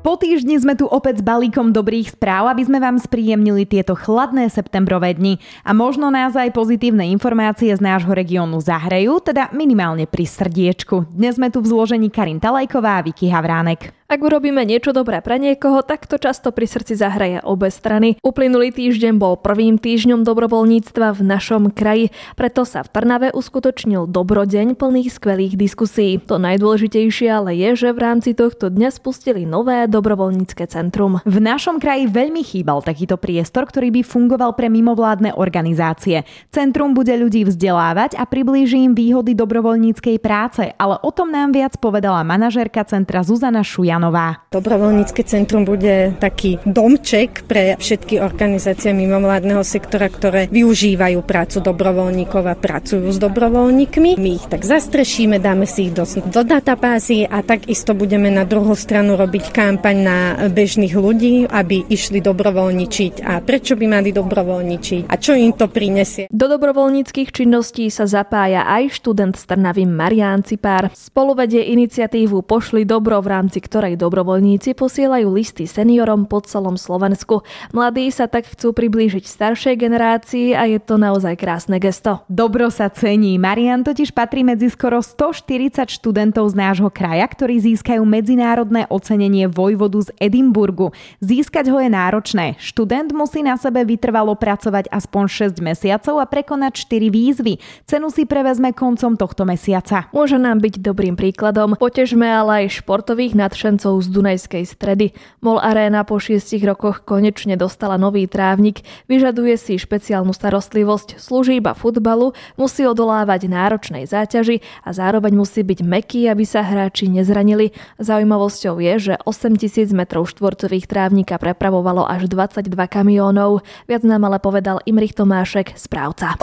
Po týždni sme tu opäť s balíkom dobrých správ, aby sme vám spríjemnili tieto chladné septembrové dni a možno nás aj pozitívne informácie z nášho regiónu zahrejú, teda minimálne pri srdiečku. Dnes sme tu v zložení Karin Talajková a Vicky Havránek. Ak urobíme niečo dobré pre niekoho, tak to často pri srdci zahraje obe strany. Uplynulý týždeň bol prvým týždňom dobrovoľníctva v našom kraji, preto sa v Trnave uskutočnil dobrodeň plný skvelých diskusí. To najdôležitejšie ale je, že v rámci tohto dňa spustili nové dobrovoľnícke centrum. V našom kraji veľmi chýbal takýto priestor, ktorý by fungoval pre mimovládne organizácie. Centrum bude ľudí vzdelávať a priblíži im výhody dobrovoľníckej práce, ale o tom nám viac povedala manažérka centra Zuzana Šujan. Štefánová. Dobrovoľnícky centrum bude taký domček pre všetky organizácie mimovládneho sektora, ktoré využívajú prácu dobrovoľníkov a pracujú s dobrovoľníkmi. My ich tak zastrešíme, dáme si ich do, do databázy a takisto budeme na druhú stranu robiť kampaň na bežných ľudí, aby išli dobrovoľničiť a prečo by mali dobrovoľničiť a čo im to prinesie. Do dobrovoľníckých činností sa zapája aj študent z Trnavy Marián Cipár. Spoluvedie iniciatívu Pošli dobro, v rámci ktorej ktorej dobrovoľníci posielajú listy seniorom po celom Slovensku. Mladí sa tak chcú priblížiť staršej generácii a je to naozaj krásne gesto. Dobro sa cení. Marian totiž patrí medzi skoro 140 študentov z nášho kraja, ktorí získajú medzinárodné ocenenie vojvodu z Edimburgu. Získať ho je náročné. Študent musí na sebe vytrvalo pracovať aspoň 6 mesiacov a prekonať 4 výzvy. Cenu si prevezme koncom tohto mesiaca. Môže nám byť dobrým príkladom. Potežme ale aj športových nadšencov nadšencov z Dunajskej stredy. Mol Arena po šiestich rokoch konečne dostala nový trávnik, vyžaduje si špeciálnu starostlivosť, slúži iba futbalu, musí odolávať náročnej záťaži a zároveň musí byť meký, aby sa hráči nezranili. Zaujímavosťou je, že 8000 m štvorcových trávnika prepravovalo až 22 kamiónov. Viac nám ale povedal Imrich Tomášek, správca.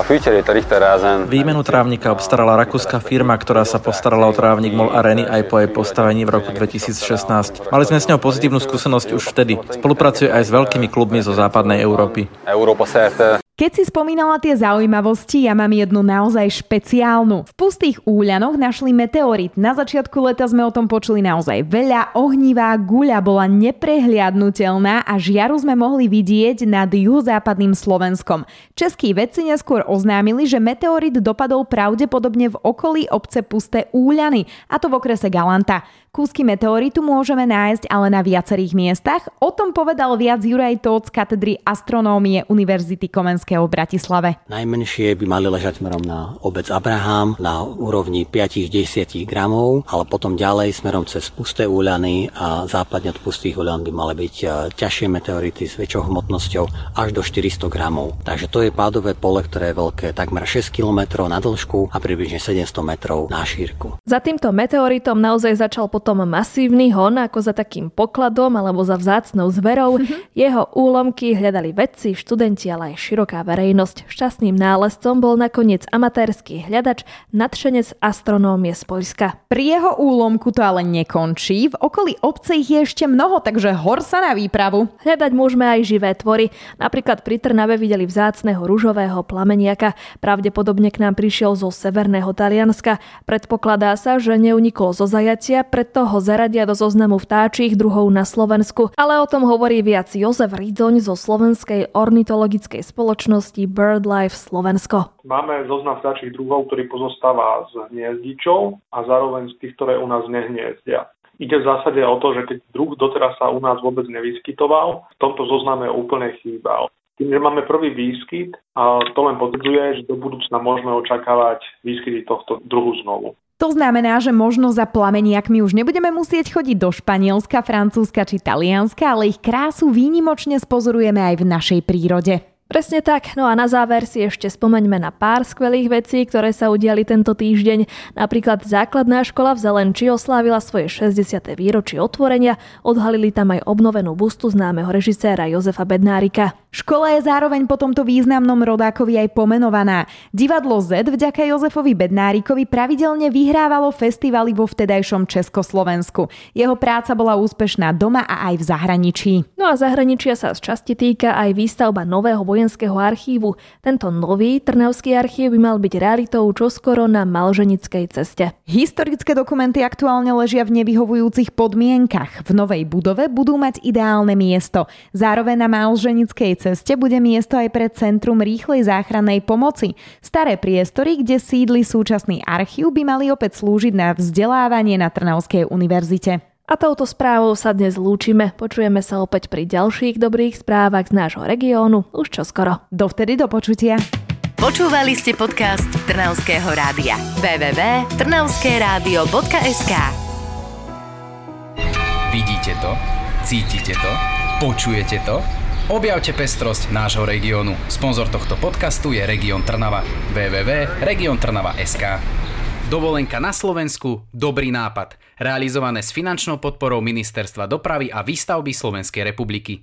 Výmenu trávnika obstarala rakúska firma, ktorá sa postarala o trávnik Mol Areny aj po jej postavení v roku 2016. Mali sme s ňou pozitívnu skúsenosť už vtedy. Spolupracuje aj s veľkými klubmi zo západnej Európy. Keď si spomínala tie zaujímavosti, ja mám jednu naozaj špeciálnu. V pustých úľanoch našli meteorit. Na začiatku leta sme o tom počuli naozaj veľa. Ohnivá guľa bola neprehliadnutelná a žiaru sme mohli vidieť nad juhozápadným Slovenskom. Českí vedci neskôr oznámili, že meteorit dopadol pravdepodobne v okolí obce Pusté úľany, a to v okrese Galanta. Kúsky meteoritu môžeme nájsť ale na viacerých miestach. O tom povedal viac Juraj Tóc z katedry astronómie Univerzity Komenského v Bratislave. Najmenšie by mali ležať smerom na obec Abraham na úrovni 5-10 gramov, ale potom ďalej smerom cez pusté úľany a západne od pustých úľan by mali byť e, ťažšie meteority s väčšou hmotnosťou až do 400 gramov. Takže to je pádové pole, ktoré je veľké takmer 6 km na dĺžku a približne 700 metrov na šírku. Za týmto meteoritom naozaj začal potom potom masívny hon ako za takým pokladom alebo za vzácnou zverou. Mm-hmm. Jeho úlomky hľadali vedci, študenti, ale aj široká verejnosť. Šťastným nálezcom bol nakoniec amatérsky hľadač, nadšenec astronómie z Poľska. Pri jeho úlomku to ale nekončí. V okolí obce ich je ešte mnoho, takže hor sa na výpravu. Hľadať môžeme aj živé tvory. Napríklad pri Trnave videli vzácného ružového plameniaka. Pravdepodobne k nám prišiel zo severného Talianska. Predpokladá sa, že neunikol zo zajatia, preto toho zaradia do zoznamu vtáčich druhov na Slovensku, ale o tom hovorí viac Jozef Ridzoň zo Slovenskej ornitologickej spoločnosti BirdLife Slovensko. Máme zoznam vtáčich druhov, ktorý pozostáva z hniezdičov a zároveň z tých, ktoré u nás nehniezdia. Ide v zásade o to, že keď druh doteraz sa u nás vôbec nevyskytoval, v tomto zozname úplne chýbal. Tým, že máme prvý výskyt, a to len potvrdzuje, že do budúcna môžeme očakávať výskyty tohto druhu znovu. To znamená, že možno za plameniakmi už nebudeme musieť chodiť do Španielska, Francúzska či Talianska, ale ich krásu výnimočne spozorujeme aj v našej prírode. Presne tak, no a na záver si ešte spomeňme na pár skvelých vecí, ktoré sa udiali tento týždeň. Napríklad základná škola v Zelenči oslávila svoje 60. výročie otvorenia, odhalili tam aj obnovenú bustu známeho režiséra Jozefa Bednárika. Škola je zároveň po tomto významnom rodákovi aj pomenovaná. Divadlo Z vďaka Jozefovi Bednárikovi pravidelne vyhrávalo festivaly vo vtedajšom Československu. Jeho práca bola úspešná doma a aj v zahraničí. No a zahraničia sa z časti týka aj výstavba nového vojenského archívu. Tento nový Trnavský archív by mal byť realitou čoskoro na Malženickej ceste. Historické dokumenty aktuálne ležia v nevyhovujúcich podmienkach. V novej budove budú mať ideálne miesto. Zároveň na Malženickej ceste bude miesto aj pre Centrum rýchlej záchrannej pomoci. Staré priestory, kde sídli súčasný archív, by mali opäť slúžiť na vzdelávanie na Trnavskej univerzite. A touto správou sa dnes lúčime. Počujeme sa opäť pri ďalších dobrých správach z nášho regiónu už čoskoro. Dovtedy do počutia. Počúvali ste podcast Trnavského rádia. www.trnavskeradio.sk Vidíte to? Cítite to? Počujete to? Objavte pestrosť nášho regiónu. Sponzor tohto podcastu je Región Trnava. www.regiontrnava.sk Dovolenka na Slovensku, dobrý nápad. Realizované s finančnou podporou Ministerstva dopravy a výstavby Slovenskej republiky.